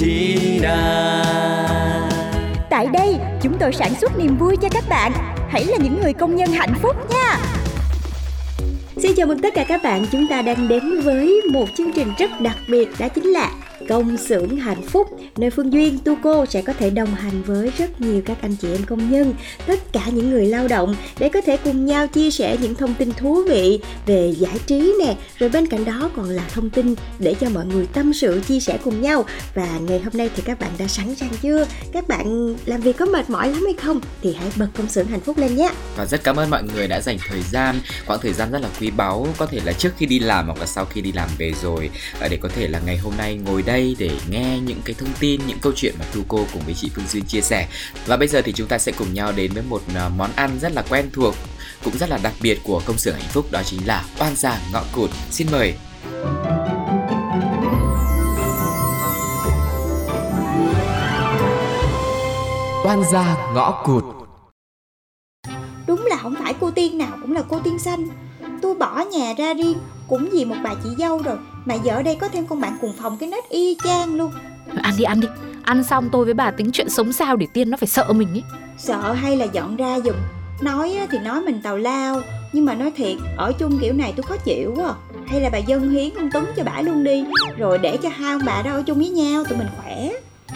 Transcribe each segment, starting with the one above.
da. Tại đây, chúng tôi sản xuất niềm vui cho các bạn. Hãy là những người công nhân hạnh phúc nha. Xin chào mừng tất cả các bạn, chúng ta đang đến với một chương trình rất đặc biệt đó chính là Công xưởng hạnh phúc nơi Phương Duyên, Tu Cô sẽ có thể đồng hành với rất nhiều các anh chị em công nhân, tất cả những người lao động để có thể cùng nhau chia sẻ những thông tin thú vị về giải trí nè, rồi bên cạnh đó còn là thông tin để cho mọi người tâm sự chia sẻ cùng nhau. Và ngày hôm nay thì các bạn đã sẵn sàng chưa? Các bạn làm việc có mệt mỏi lắm hay không? Thì hãy bật công xưởng hạnh phúc lên nhé. Và rất cảm ơn mọi người đã dành thời gian, quãng thời gian rất là quý báu, có thể là trước khi đi làm hoặc là sau khi đi làm về rồi để có thể là ngày hôm nay ngồi đây để nghe những cái thông tin, những câu chuyện mà Tu cô cùng với chị Phương Duyên chia sẻ. Và bây giờ thì chúng ta sẽ cùng nhau đến với một ờ, món ăn rất là quen thuộc cũng rất là đặc biệt của công xưởng hạnh phúc đó chính là oan già ngọ cụt. Xin mời. oan gia ngõ cụt Đúng là không phải cô Tiên nào cũng là cô Tiên xanh Tôi bỏ nhà ra riêng cũng vì một bà chị dâu rồi Mà giờ ở đây có thêm con bạn cùng phòng cái nết y chang luôn. Ăn đi ăn đi. Ăn xong tôi với bà tính chuyện sống sao để tiên nó phải sợ mình ấy. Sợ hay là dọn ra giùm. Nói á thì nói mình tào lao Nhưng mà nói thiệt Ở chung kiểu này tôi khó chịu quá. Hay là bà dân hiến con Tuấn cho bà luôn đi. Rồi để cho hai ông bà đó ở chung với nhau Tụi mình khỏe.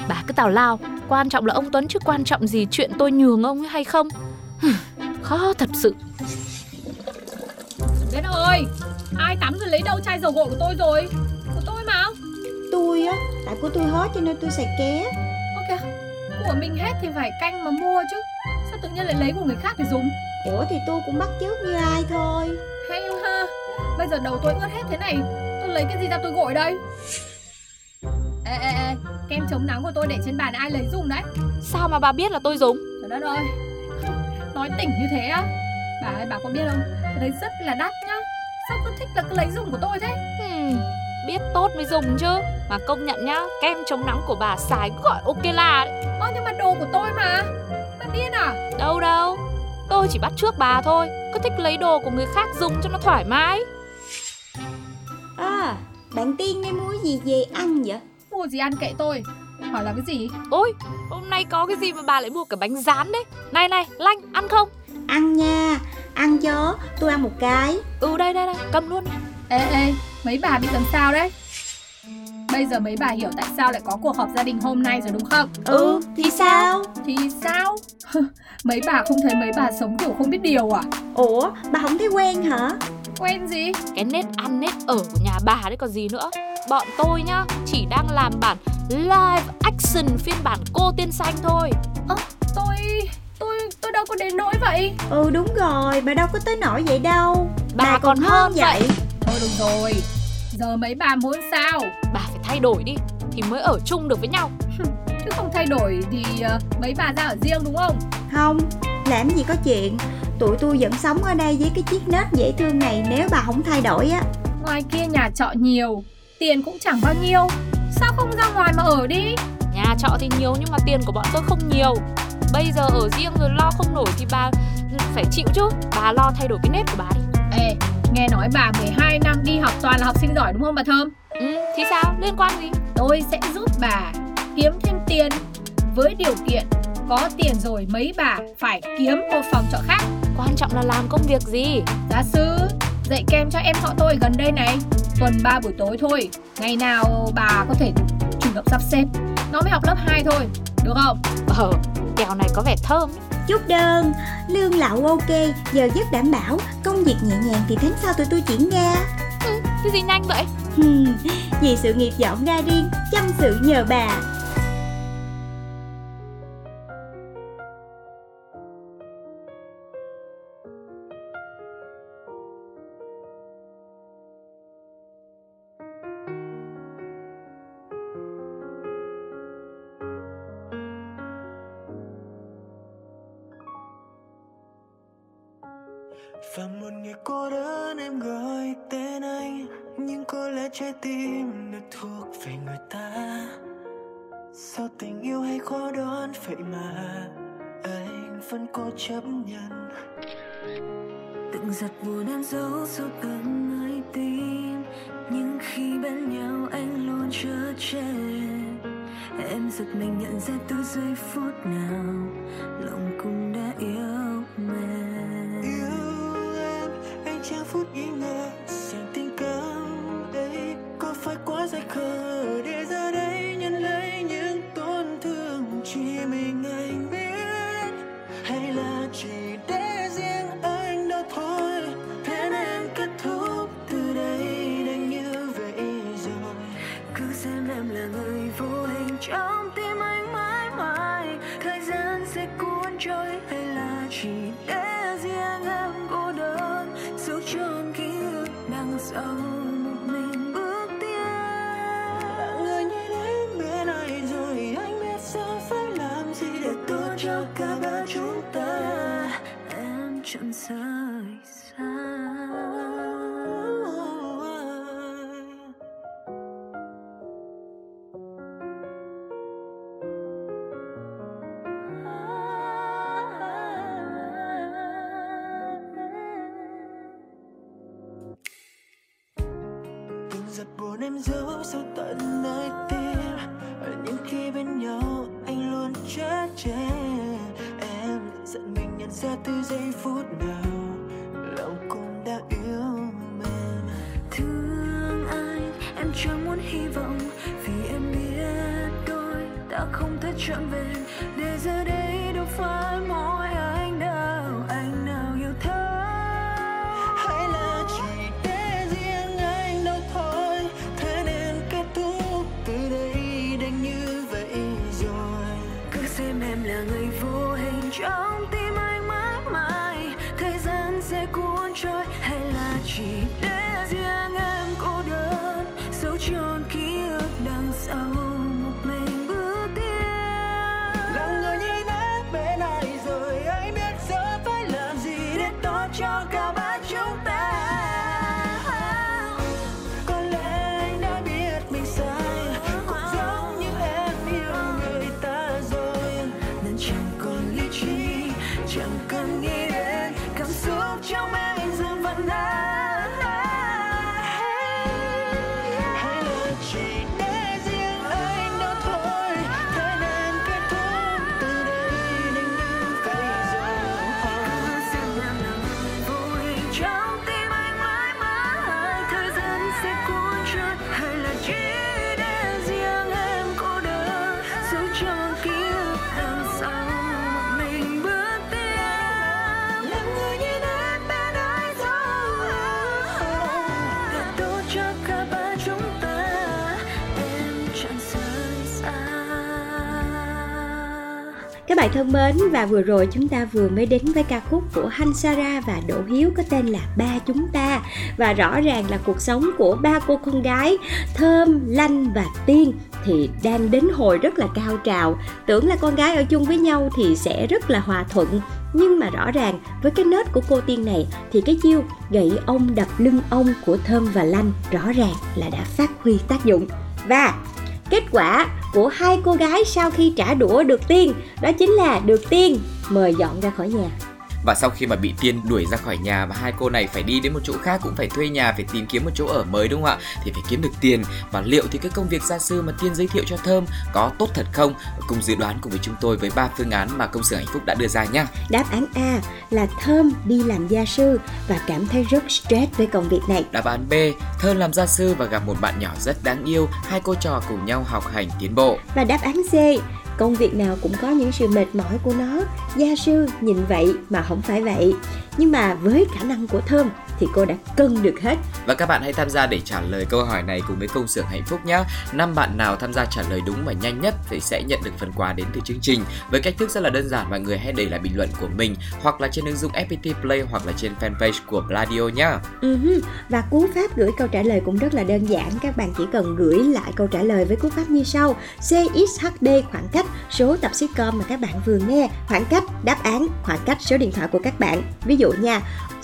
Bà cứ tào lao. Quan trọng là ông Tuấn chứ quan trọng gì chuyện tôi nhường ông ấy hay không. Khó thật sự Đến ơi? Ai tắm rồi lấy đâu chai dầu gội của tôi rồi? Của tôi mà. Tôi á Tại của tôi hết cho nên tôi xài ké. Ok. Của mình hết thì phải canh mà mua chứ. Sao tự nhiên lại lấy của người khác để dùng? Ủa thì tôi cũng bắt chước như ai thôi. Hay ha. Bây giờ đầu tôi ướt hết thế này. Tôi lấy cái gì ra tôi gội đây? Ê ê ê. Kem chống nắng của tôi để trên bàn ai lấy dùng đấy? Sao mà bà biết là tôi dùng? Trời đất ơi. Nói tỉnh như thế á. Bà ơi bà có biết không Cái đấy rất là đắt nhá. Sao cứ thích là cứ lấy dùng của tôi thế? Hmm, Biết tốt mới dùng chứ. Mà công nhận nhá Kem chống nắng của bà xài cứ gọi ok là đấy Ơ nhưng mà đồ của tôi mà. Bà điên à? Đâu đâu. Tôi chỉ bắt trước bà thôi. Cứ thích lấy đồ của người khác dùng cho nó thoải mái. À Bạn Tiên đây mua gì về ăn vậy? Mua gì ăn kệ tôi? Hỏi là cái gì? Ôi hôm nay có cái gì mà bà lại mua cả bánh rán đấy? Này này Lanh ăn không? Ăn nha Ăn cho Tôi ăn một cái. Ừ đây đây đây cầm luôn. Ê ê Mấy bà bị làm sao đấy? Bây giờ mấy bà hiểu tại sao lại có cuộc họp gia đình hôm nay rồi đúng không? Ừ thì sao? Thì sao? Mấy bà không thấy mấy bà sống kiểu không biết điều à? Ủa bà không thấy quen hả? Quen gì? Cái nết ăn nết ở của nhà bà đấy còn gì nữa. Bọn tôi nhá Chỉ đang làm bản live action phiên bản cô tiên xanh thôi. Ơ Tôi tôi đâu có đến nỗi vậy? Ừ đúng rồi Bà đâu có tới nổi vậy đâu. Bà còn hơn vậy. Thôi được rồi. Giờ mấy bà muốn sao? Bà phải thay đổi đi Thì mới ở chung được với nhau. Chứ không thay đổi thì ờ, mấy bà ra ở riêng đúng không? Không Làm gì có chuyện. Tụi tôi vẫn sống ở đây với cái chiếc nết dễ thương này Nếu bà không thay đổi á. Ngoài kia nhà trọ nhiều Tiền cũng chẳng bao nhiêu. Sao không ra ngoài mà ở đi? Nhà trọ thì nhiều nhưng mà tiền của bọn tôi không nhiều Bây giờ ở riêng rồi lo không nổi thì bà phải chịu chứ. Bà lo thay đổi cái nết của bà đi. Ê nghe nói bà 12 năm đi học toàn là học sinh giỏi đúng không bà Thơm? Ừ thì sao? Liên quan gì? Tôi sẽ giúp bà kiếm thêm tiền. Với điều kiện có tiền rồi mấy bà phải kiếm một phòng trọ khác. Quan trọng là làm công việc gì? Gia sư Dạy kem cho em họ tôi gần đây này. Tuần 3 buổi tối thôi. Ngày nào bà có thể chủ động sắp xếp. Nó mới học lớp 2 thôi Được không? Ờ kẹo này có vẻ thơm. Chốt đơn. Lương lậu ok Giờ giấc đảm bảo Công việc nhẹ nhàng thì tháng sau tụi tôi chuyển ra. Ừ, Cái gì nhanh vậy? Vì sự nghiệp dọn ra riêng Chăm sự nhờ bà vậy mà anh vẫn cố chấp nhận. Từng giật buồn em giấu sâu tận nơi tim. Nhưng khi bên nhau anh luôn chở che, em giật mình nhận ra từ giây phút nào lòng cũng đã yêu mềm không thể vô Các bạn thân mến và vừa rồi chúng ta vừa mới đến với ca khúc của Han Sara và Đỗ Hiếu có tên là Ba Chúng Ta. Và rõ ràng là cuộc sống của ba cô con gái Thơm, Lanh và Tiên thì đang đến hồi rất là cao trào. Tưởng là con gái ở chung với nhau thì sẽ rất là hòa thuận. Nhưng mà rõ ràng với cái nết của cô Tiên này thì cái chiêu gậy ông đập lưng ông của Thơm và Lanh rõ ràng là đã phát huy tác dụng. Và kết quả của hai cô gái sau khi trả đũa được Tiên, đó chính là được Tiên mời dọn ra khỏi nhà. Và sau khi mà bị Tiên đuổi ra khỏi nhà và hai cô này phải đi đến một chỗ khác cũng phải thuê nhà, phải tìm kiếm một chỗ ở mới đúng không ạ? Thì phải kiếm được tiền và liệu thì cái công việc gia sư mà Tiên giới thiệu cho Thơm có tốt thật không? Cùng dự đoán cùng với chúng tôi với ba phương án mà công xưởng hạnh phúc đã đưa ra nhá. Đáp án A là Thơm đi làm gia sư và cảm thấy rất stress với công việc này. Đáp án B, Thơm làm gia sư và gặp một bạn nhỏ rất đáng yêu, hai cô trò cùng nhau học hành tiến bộ. Và đáp án C, công việc nào cũng có những sự mệt mỏi của nó. Gia sư, nhìn vậy mà không phải vậy nhưng mà với khả năng của thơm thì cô đã cân được hết Và các bạn hãy tham gia để trả lời câu hỏi này cùng với công xưởng hạnh phúc nhé. Năm bạn nào tham gia trả lời đúng và nhanh nhất thì sẽ nhận được phần quà đến từ chương trình. Với cách thức rất là đơn giản mọi người hãy để lại bình luận của mình hoặc là trên ứng dụng FPT Play hoặc là trên fanpage của Bladio nhá. Ừ Và cú pháp gửi câu trả lời cũng rất là đơn giản Các bạn chỉ cần gửi lại câu trả lời với cú pháp như sau CXHD khoảng cách số tập sitcom mà các bạn vừa nghe Khoảng cách đáp án khoảng cách số điện thoại của các bạn Ví dụ nha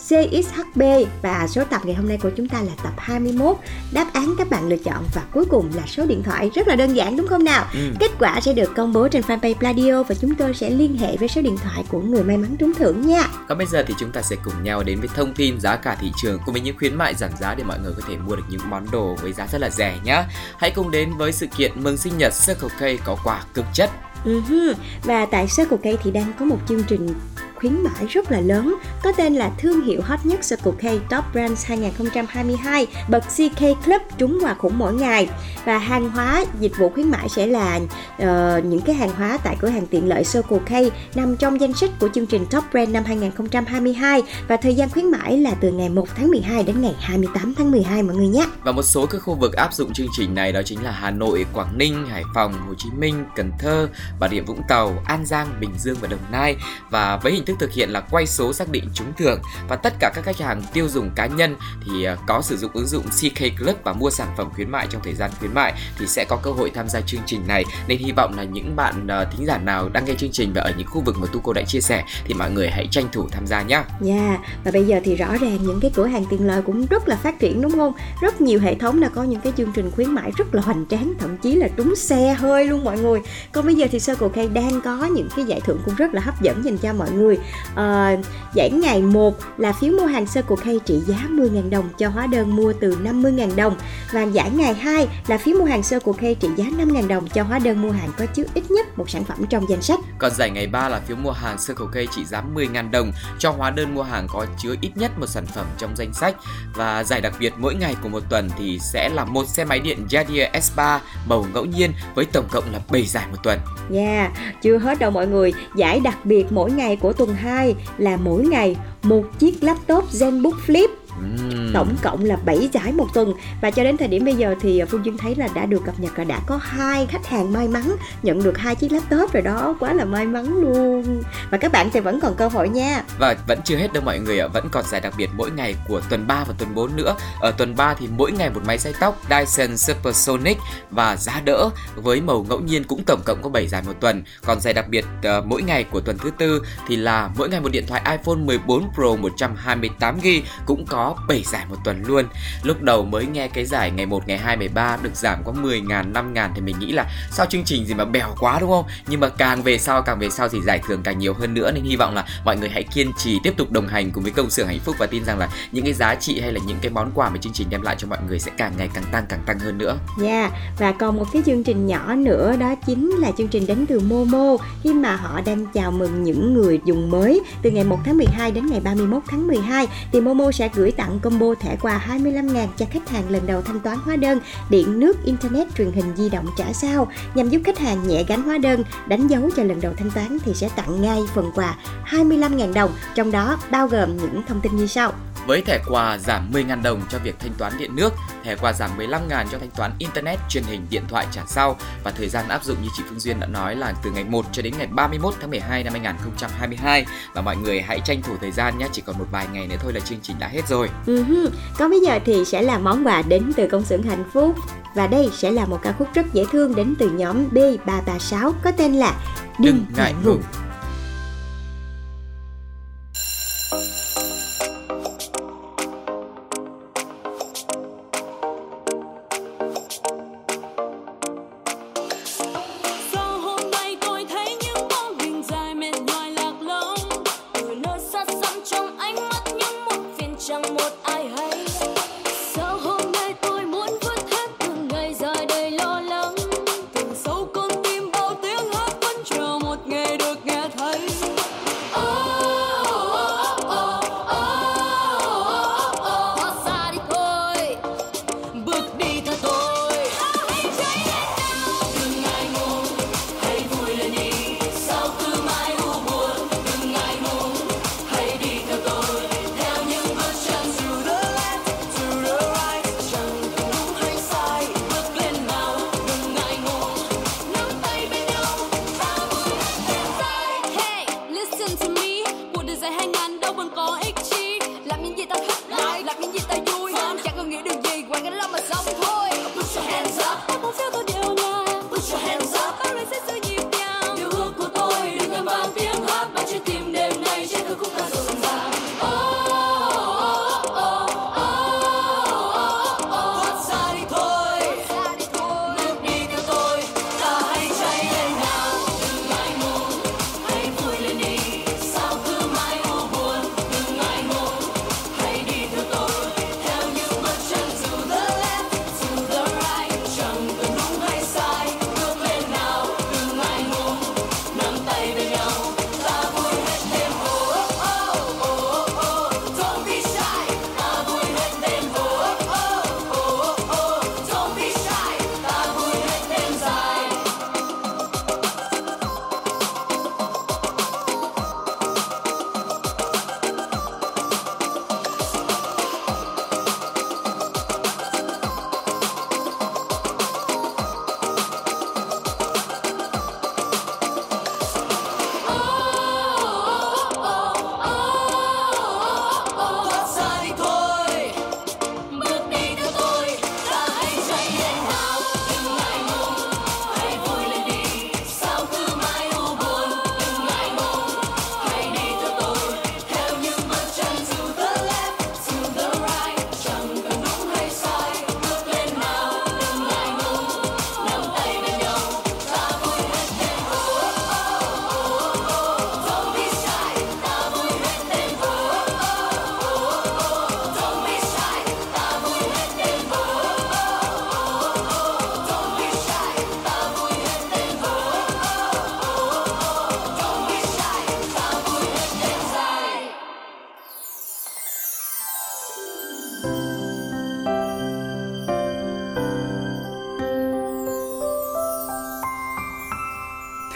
CXHB và số tập ngày hôm nay của chúng ta là tập 21 Đáp án các bạn lựa chọn và cuối cùng là số điện thoại Rất là đơn giản đúng không nào? Ừ. Kết quả sẽ được công bố trên fanpage Pladio Và chúng tôi sẽ liên hệ với số điện thoại của người may mắn trúng thưởng nha Còn bây giờ thì chúng ta sẽ cùng nhau đến với thông tin giá cả thị trường cùng với những khuyến mại giảm giá để mọi người có thể mua được những món đồ với giá rất là rẻ nhé. Hãy cùng đến với sự kiện mừng sinh nhật Circle K có quà cực chất. Uh-huh. Và tại Circle K thì đang có một chương trình khuyến mãi rất là lớn có tên là thương hiệu hot nhất Circle K Top Brands 2022 bậc CK Club trúng quà khủng mỗi ngày và hàng hóa dịch vụ khuyến mãi sẽ là uh, những cái hàng hóa tại cửa hàng tiện lợi Circle K nằm trong danh sách của chương trình Top Brand năm 2022 và thời gian khuyến mãi là từ ngày 1 tháng 12 đến ngày 28 tháng 12 mọi người nhé. Và một số các khu vực áp dụng chương trình này đó chính là Hà Nội, Quảng Ninh, Hải Phòng, Hồ Chí Minh, Cần Thơ, Bà Rịa Vũng Tàu, An Giang, Bình Dương và Đồng Nai và với hình thức thực hiện là quay số xác định trúng thưởng và tất cả các khách hàng tiêu dùng cá nhân thì à, có sử dụng ứng dụng CK Club và mua sản phẩm khuyến mại trong thời gian khuyến mại thì sẽ có cơ hội tham gia chương trình này nên hy vọng là những bạn à, thính giả nào đang nghe chương trình và ở những khu vực mà Tuco đã chia sẻ thì mọi người hãy tranh thủ tham gia nhé. nha dạ, yeah. và bây giờ thì rõ ràng những cái cửa hàng tiện lợi cũng rất là phát triển đúng không? Rất nhiều hệ thống là có những cái chương trình khuyến mãi rất là hoành tráng, thậm chí là trúng xe hơi luôn mọi người. Còn bây giờ thì Circle K đang có những cái giải thưởng cũng rất là hấp dẫn dành cho mọi người. À, giải ngày 1 là phiếu mua hàng Circle K trị giá 10.000 đồng cho hóa đơn mua từ 50.000 đồng và giải ngày 2 là phiếu mua hàng Circle K trị giá 5.000 đồng cho hóa đơn mua hàng có chứa ít nhất một sản phẩm trong danh sách. Còn giải ngày 3 là phiếu mua hàng Circle K trị giá 10.000 đồng cho hóa đơn mua hàng có chứa ít nhất một sản phẩm trong danh sách và giải đặc biệt mỗi ngày của một tuần thì sẽ là một xe máy điện Jadier S3 màu ngẫu nhiên với tổng cộng là 7 giải một tuần. Yeah, chưa hết đâu mọi người. Giải đặc biệt mỗi ngày của tuần tuần 2 là mỗi ngày một chiếc laptop ZenBook Flip Uhm tổng cộng là 7 giải một tuần và cho đến thời điểm bây giờ thì Phương Duyên thấy là đã được cập nhật là đã có hai khách hàng may mắn nhận được hai chiếc laptop rồi đó quá là may mắn luôn và các bạn thì vẫn còn cơ hội nha Và vẫn chưa hết đâu mọi người ạ, vẫn còn giải đặc biệt mỗi ngày của tuần 3 và tuần 4 nữa. Ở tuần 3 thì mỗi ngày một máy xay tóc Dyson Supersonic và giá đỡ với màu ngẫu nhiên cũng tổng cộng có 7 giải một tuần. Còn giải đặc biệt uh, mỗi ngày của tuần thứ tư thì là mỗi ngày một điện thoại iPhone 14 Pro 128GB cũng có 7 giải một tuần luôn. Lúc đầu mới nghe cái giải ngày 1, ngày 2, ngày 3 được giảm có 10 ngàn, 5 ngàn thì mình nghĩ là sao chương trình gì mà bèo quá đúng không? Nhưng mà càng về sau càng về sau thì giải thưởng càng nhiều hơn nữa nên hy vọng là mọi người hãy kiên trì tiếp tục đồng hành cùng với công xưởng hạnh phúc và tin rằng là những cái giá trị hay là những cái món quà mà chương trình đem lại cho mọi người sẽ càng ngày càng tăng càng tăng hơn nữa. Yeah. và còn một cái chương trình nhỏ nữa đó chính là chương trình đến từ Momo khi mà họ đang chào mừng những người dùng mới từ ngày 1 tháng 12 đến ngày 31 tháng 12 thì Momo sẽ gửi tặng combo thẻ quà 25.000 cho khách hàng lần đầu thanh toán hóa đơn điện nước internet truyền hình di động trả sau nhằm giúp khách hàng nhẹ gánh hóa đơn đánh dấu cho lần đầu thanh toán thì sẽ tặng ngay phần quà 25.000 đồng trong đó bao gồm những thông tin như sau Với thẻ quà giảm 10.000 đồng cho việc thanh toán điện nước, thẻ quà giảm 15.000 cho thanh toán internet, truyền hình, điện thoại trả sau và thời gian áp dụng như chị Phương Duyên đã nói là từ ngày 1 cho đến ngày 31 tháng 12 năm 2022 và mọi người hãy tranh thủ thời gian nhé, chỉ còn một vài ngày nữa thôi là chương trình đã hết rồi. Uh-huh. Còn bây giờ thì sẽ là món quà đến từ công xưởng hạnh phúc và đây sẽ là một ca khúc rất dễ thương đến từ nhóm B336 có tên là Đừng ngại ngùng.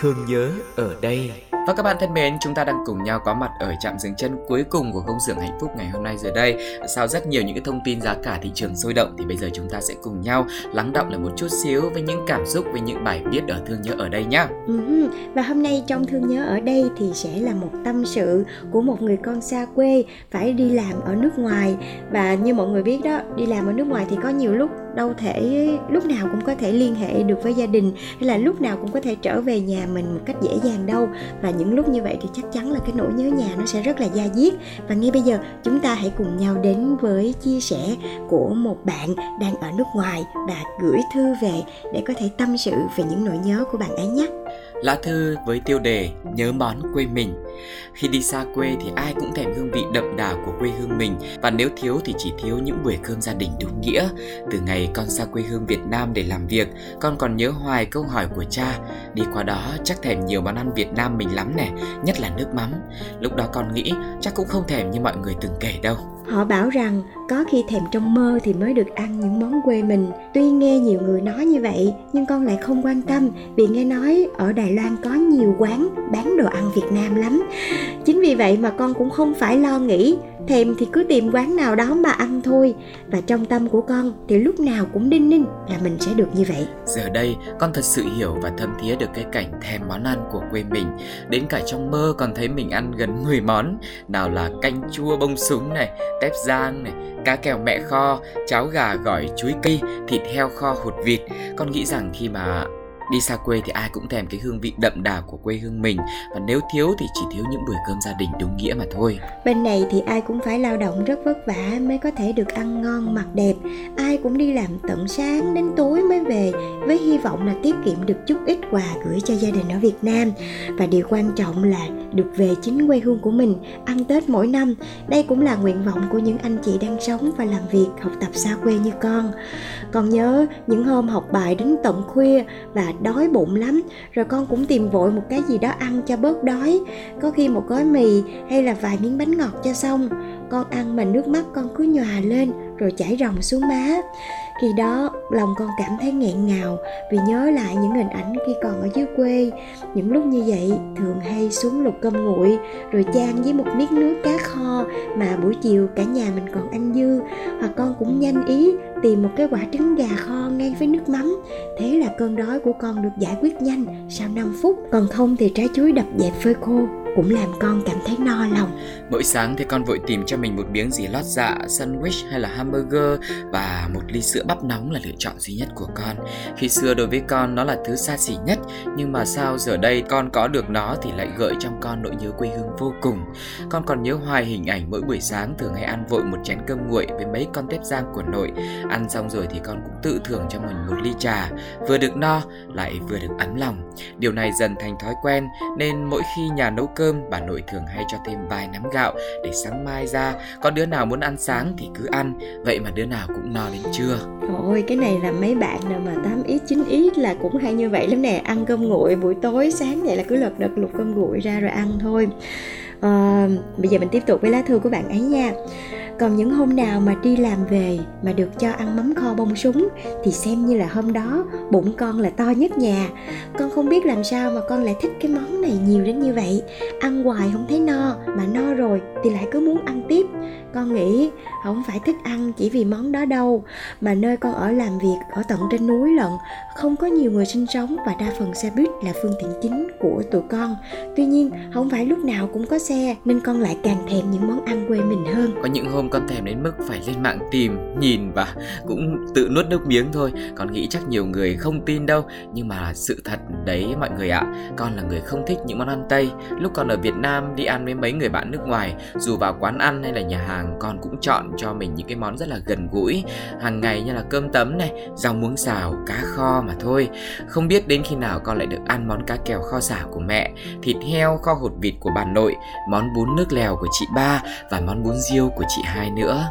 Thương nhớ ở đây. Và các bạn thân mến, chúng ta đang cùng nhau có mặt ở trạm dừng chân cuối cùng của công xưởng hạnh phúc ngày hôm nay rồi đây. Sau rất nhiều những cái thông tin giá cả thị trường sôi động thì bây giờ chúng ta sẽ cùng nhau lắng động lại một chút xíu với những cảm xúc với những bài viết ở thương nhớ ở đây nhé. Ừ, và hôm nay trong thương nhớ ở đây thì sẽ là một tâm sự của một người con xa quê phải đi làm ở nước ngoài và như mọi người biết đó, đi làm ở nước ngoài thì có nhiều lúc đâu thể, lúc nào cũng có thể liên hệ được với gia đình, hay là lúc nào cũng có thể trở về nhà mình một cách dễ dàng đâu. Và những lúc như vậy thì chắc chắn là cái nỗi nhớ nhà nó sẽ rất là da diết. Và ngay bây giờ, chúng ta hãy cùng nhau đến với chia sẻ của một bạn đang ở nước ngoài và gửi thư về để có thể tâm sự về những nỗi nhớ của bạn ấy nhé. Lá thư với tiêu đề Nhớ món quê mình Khi đi xa quê thì ai cũng thèm hương vị đậm đà của quê hương mình. Và nếu thiếu thì chỉ thiếu những buổi cơm gia đình đúng nghĩa. Từ ngày con xa quê hương Việt Nam để làm việc Con còn nhớ hoài câu hỏi của cha. Đi qua đó chắc thèm nhiều món ăn Việt Nam mình lắm nè Nhất là nước mắm. Lúc đó con nghĩ chắc cũng không thèm như mọi người từng kể đâu. Họ bảo rằng có khi thèm trong mơ thì mới được ăn những món quê mình. Tuy nghe nhiều người nói như vậy, nhưng con lại không quan tâm vì nghe nói ở Đài Loan có nhiều quán bán đồ ăn Việt Nam lắm. Chính vì vậy mà con cũng không phải lo nghĩ, thèm thì cứ tìm quán nào đó mà ăn thôi. Và trong tâm của con thì lúc nào cũng đinh ninh là mình sẽ được như vậy. Giờ đây, con thật sự hiểu và thâm thía được cái cảnh thèm món ăn của quê mình. Đến cả trong mơ còn thấy mình ăn gần 10 món. Nào là canh chua bông súng này, tép rang này, cá kèo mẹ kho, cháo gà gỏi chuối cây, thịt heo kho hột vịt. Con nghĩ rằng khi mà Đi xa quê thì ai cũng thèm cái hương vị đậm đà của quê hương mình. Và nếu thiếu thì chỉ thiếu những buổi cơm gia đình đúng nghĩa mà thôi. Bên này thì ai cũng phải lao động rất vất vả mới có thể được ăn ngon, mặc đẹp. Ai cũng đi làm tận sáng đến tối mới về, Với hy vọng là tiết kiệm được chút ít quà gửi cho gia đình ở Việt Nam. Và điều quan trọng là được về chính quê hương của mình, Ăn Tết mỗi năm. Đây cũng là nguyện vọng của những anh chị đang sống và làm việc học tập xa quê như con. Con nhớ những hôm học bài đến tận khuya và đói bụng lắm. Rồi con cũng tìm vội một cái gì đó ăn cho bớt đói. Có khi một gói mì hay là vài miếng bánh ngọt cho xong. Con ăn mà nước mắt con cứ nhòa lên, rồi chảy ròng xuống má. Khi đó, lòng con cảm thấy nghẹn ngào vì nhớ lại những hình ảnh khi còn ở dưới quê. Những lúc như vậy, thường hay xuống lục cơm nguội, rồi chan với một miếng nước cá kho mà buổi chiều cả nhà mình còn ăn dư. Hoặc con cũng nhanh ý tìm một cái quả trứng gà kho ngay với nước mắm. Thế là cơn đói của con được giải quyết nhanh sau 5 phút. Còn không thì trái chuối đập dẹp phơi khô cũng làm con cảm thấy no lòng Mỗi sáng thì con vội tìm cho mình một miếng gì lót dạ, sandwich hay là hamburger và một ly sữa bắp nóng là lựa chọn duy nhất của con. Khi xưa đối với con nó là thứ xa xỉ nhất, nhưng mà sao giờ đây con có được nó thì lại gợi trong con nỗi nhớ quê hương vô cùng. Con còn nhớ hoài hình ảnh mỗi buổi sáng thường hay ăn vội một chén cơm nguội với mấy con tép rang của nội. Ăn xong rồi thì con cũng tự thưởng cho mình một ly trà, vừa được no lại vừa được ấm lòng. Điều này dần thành thói quen nên mỗi khi nhà nấu cơm bà nội thường hay cho thêm vài nắm gạo để sáng mai ra. Có đứa nào muốn ăn sáng thì cứ ăn vậy mà đứa nào cũng no đến trưa. Ôi cái này là mấy bạn nào mà tám ít chín ít là cũng hay như vậy lắm nè. Ăn cơm nguội buổi tối sáng vậy là cứ lật đật lục cơm nguội ra rồi ăn thôi. À, Bây giờ mình tiếp tục với lá thư của bạn ấy nha còn những hôm nào mà đi làm về mà được cho ăn mắm kho bông súng, thì xem như là hôm đó bụng con là to nhất nhà. Con không biết làm sao mà con lại thích cái món này nhiều đến như vậy. Ăn hoài không thấy no, mà no rồi thì lại cứ muốn ăn tiếp. Con nghĩ không phải thích ăn chỉ vì món đó đâu, mà nơi con ở làm việc ở tận trên núi lận không có nhiều người sinh sống và đa phần xe buýt là phương tiện chính của tụi con. Tuy nhiên, không phải lúc nào cũng có xe, nên con lại càng thèm những món ăn quê mình hơn. Có những hôm con thèm đến mức phải lên mạng tìm, nhìn và cũng tự nuốt nước miếng thôi. Con nghĩ chắc nhiều người không tin đâu, nhưng mà sự thật đấy mọi người ạ. Con là người không thích những món ăn tây. Lúc còn ở việt nam đi ăn với mấy người bạn nước ngoài, dù vào quán ăn hay là nhà hàng, con cũng chọn cho mình những cái món rất là gần gũi. Hàng ngày như là cơm tấm này, rau muống xào, cá kho mà thôi. Không biết đến khi nào con lại được ăn món cá kèo kho xả của mẹ, thịt heo, kho hột vịt của bà nội, món bún nước lèo của chị ba và món bún riêu của chị hai nữa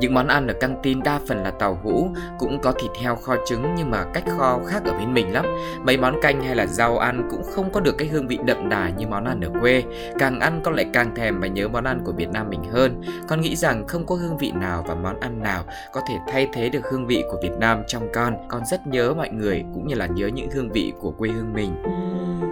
những món ăn ở căng tin đa phần là tàu hũ, cũng có thịt heo kho trứng nhưng mà cách kho khác ở bên mình lắm. Mấy món canh hay là rau ăn cũng không có được cái hương vị đậm đà như món ăn ở quê. Càng ăn con lại càng thèm và nhớ món ăn của Việt Nam mình hơn. Con nghĩ rằng không có hương vị nào và món ăn nào có thể thay thế được hương vị của Việt Nam trong con. Con rất nhớ mọi người cũng như là nhớ những hương vị của quê hương mình. Uhm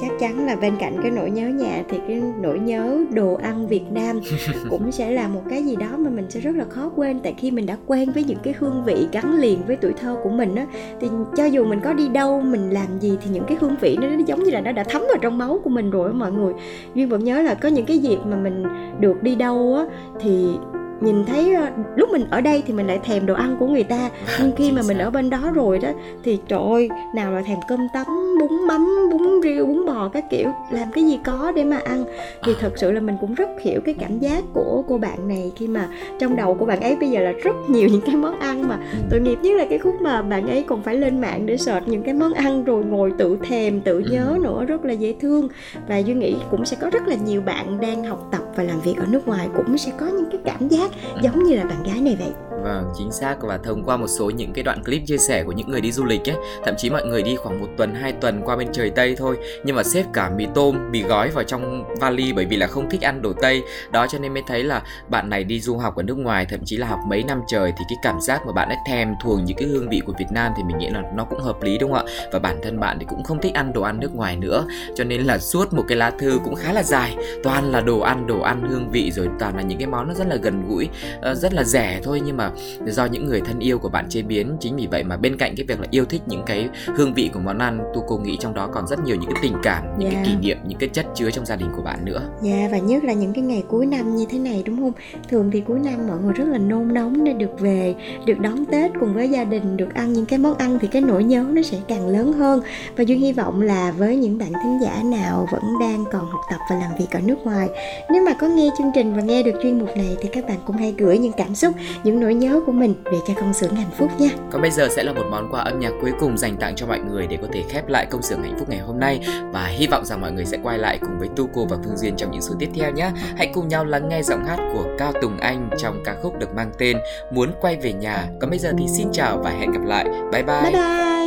chắc chắn là bên cạnh cái nỗi nhớ nhà thì cái nỗi nhớ đồ ăn Việt Nam cũng sẽ là một cái gì đó mà mình sẽ rất là khó quên. Tại khi mình đã quen với những cái hương vị gắn liền với tuổi thơ của mình á thì cho dù mình có đi đâu mình làm gì thì những cái hương vị nó, nó giống như là nó đã thấm vào trong máu của mình rồi á mọi người. Duyên vẫn nhớ là có những cái dịp mà mình được đi đâu á thì nhìn thấy ờ, lúc mình ở đây thì mình lại thèm đồ ăn của người ta. Nhưng khi mà mình ở bên đó rồi đó thì trời ơi nào là thèm cơm tấm bún mắm bún riêu bún bò các kiểu làm cái gì có để mà ăn. Thì thật sự là mình cũng rất hiểu cái cảm giác của cô bạn này khi mà trong đầu của bạn ấy bây giờ là rất nhiều những cái món ăn mà tội nghiệp nhất là cái khúc mà bạn ấy còn phải lên mạng để search những cái món ăn rồi ngồi tự thèm tự nhớ nữa rất là dễ thương. Và duy nghĩ cũng sẽ có rất là nhiều bạn đang học tập và làm việc ở nước ngoài cũng sẽ có những cái cảm giác giống như là bạn gái này vậy Vâng, chính xác và thông qua một số những cái đoạn clip chia sẻ của những người đi du lịch ấy, thậm chí mọi người đi khoảng một tuần, hai tuần qua bên trời Tây thôi, nhưng mà xếp cả mì tôm, mì gói vào trong vali bởi vì là không thích ăn đồ Tây. Đó cho nên mới thấy là bạn này đi du học ở nước ngoài, thậm chí là học mấy năm trời thì cái cảm giác mà bạn ấy thèm thuồng những cái hương vị của Việt Nam thì mình nghĩ là nó cũng hợp lý đúng không ạ? Và bản thân bạn thì cũng không thích ăn đồ ăn nước ngoài nữa, cho nên là suốt một cái lá thư cũng khá là dài, toàn là đồ ăn, đồ ăn hương vị rồi toàn là những cái món nó rất là gần gũi, ờ, rất là rẻ thôi nhưng mà do những người thân yêu của bạn chế biến chính vì vậy mà bên cạnh cái việc là yêu thích những cái hương vị của món ăn tu cô nghĩ trong đó còn rất nhiều những cái tình cảm những Yeah. cái kỷ niệm những cái chất chứa trong gia đình của bạn nữa Dạ và nhất là những cái ngày cuối năm như thế này đúng không? Thường thì cuối năm mọi người rất là nôn nóng để được về, được đón Tết cùng với gia đình, được ăn những cái món ăn thì cái nỗi nhớ nó sẽ càng lớn hơn. Và Duyên hy vọng là với những bạn thính giả nào vẫn đang còn học tập và làm việc ở nước ngoài, nếu mà có nghe chương trình và nghe được chuyên mục này thì các bạn cũng hãy gửi những cảm xúc, những nỗi nhớ của mình về cho công xưởng hạnh phúc nha. còn bây giờ sẽ là một món quà âm nhạc cuối cùng dành tặng cho mọi người để có thể khép lại công xưởng hạnh phúc ngày hôm nay. Và hy vọng rằng mọi người sẽ quay lại cùng với tu cô và phương duyên trong những số tiếp theo nhé. Hãy cùng nhau lắng nghe giọng hát của cao tùng anh trong ca khúc được mang tên muốn quay về nhà. Còn bây giờ thì xin chào và hẹn gặp lại. Bye bye, Bye bye.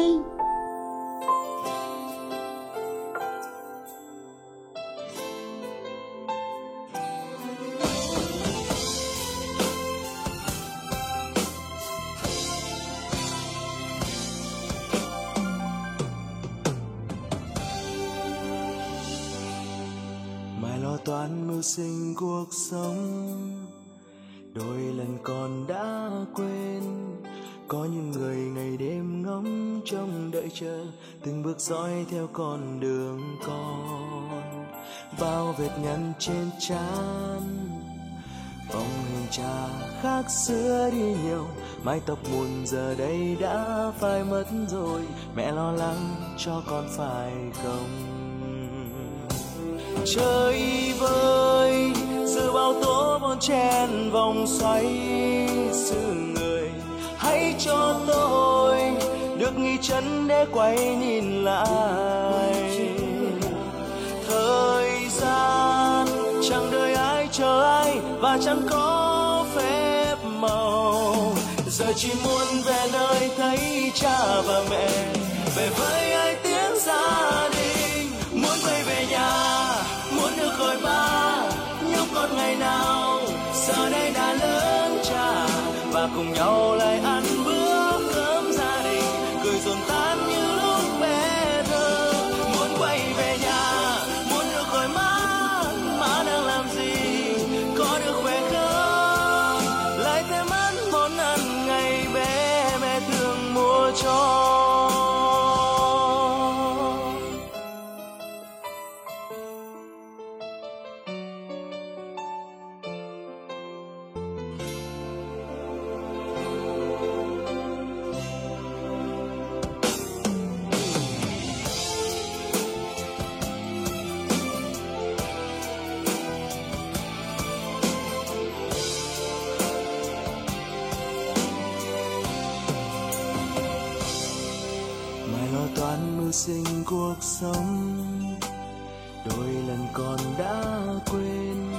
Nhăn trên trán bóng hình cha khác xưa đi nhiều, Mái tóc buồn giờ đây đã phai mất rồi, Mẹ lo lắng cho con phải không? Trời vơi Giữa bao tố bon chen vòng xoay sự người. Hãy cho tôi Được nghỉ chân để quay nhìn lại. Và chẳng có phép màu. Giờ chỉ muốn về nơi thấy cha và mẹ, về với ai tiếng gia đình. Muốn quay về nhà, muốn được gọi ba, nhóc con ngày nào, giờ đây đã lớn cha, và cùng nhau lại sinh cuộc sống. Đôi lần còn đã quên,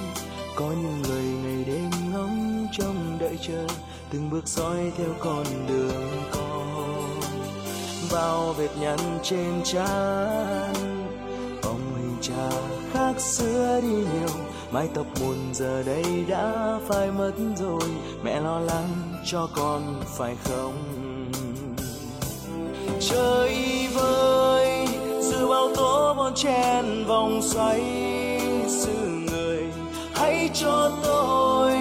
có những người ngày đêm ngóng trông đợi chờ từng bước dõi theo con đường con. Bao vệt nhăn trên trán ông hình cha khác xưa đi nhiều. Mái tóc buồn giờ đây đã phai mất rồi, mẹ lo lắng cho con phải không? Trời chen vòng xoay sự người, hãy cho tôi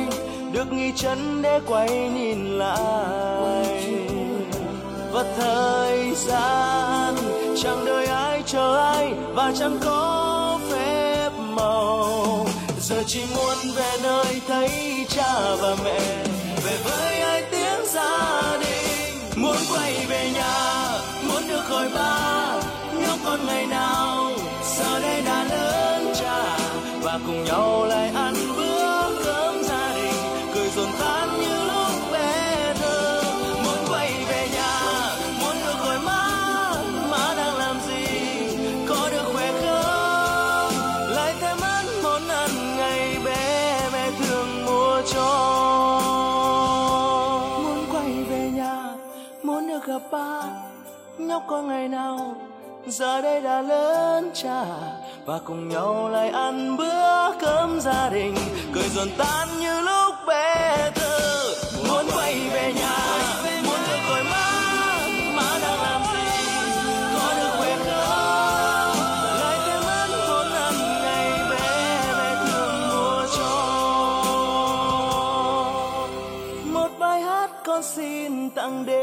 được nghỉ chân để quay nhìn lại. Và thời gian, chẳng đợi ai chờ ai, và chẳng có phép màu. Giờ chỉ muốn về nơi thấy cha và mẹ, về với ai tiếng gia đình. Muốn quay về nhà, muốn được khỏi ba nhớ con ngày nào và cùng nhau lại ăn bữa cơm gia đình. Cười rộn tan như lúc bé thơ. Muốn quay về nhà, muốn được khỏi má má đang làm gì? Có được khỏe không lại thêm ăn món ăn ngày bé mẹ thường mua cho. Muốn quay về nhà, muốn được gặp ba nhóc có ngày nào giờ đây đã lớn cha, và cùng nhau lại ăn bữa cơm gia đình. Cười dồn tan như lúc bé thơ, muốn quay về nhà, muốn được khỏi má má đang làm gì? Có được khỏe không? Lại thêm ăn món ăn ngày bé mẹ thường mua cho. Một bài hát con xin tặng đến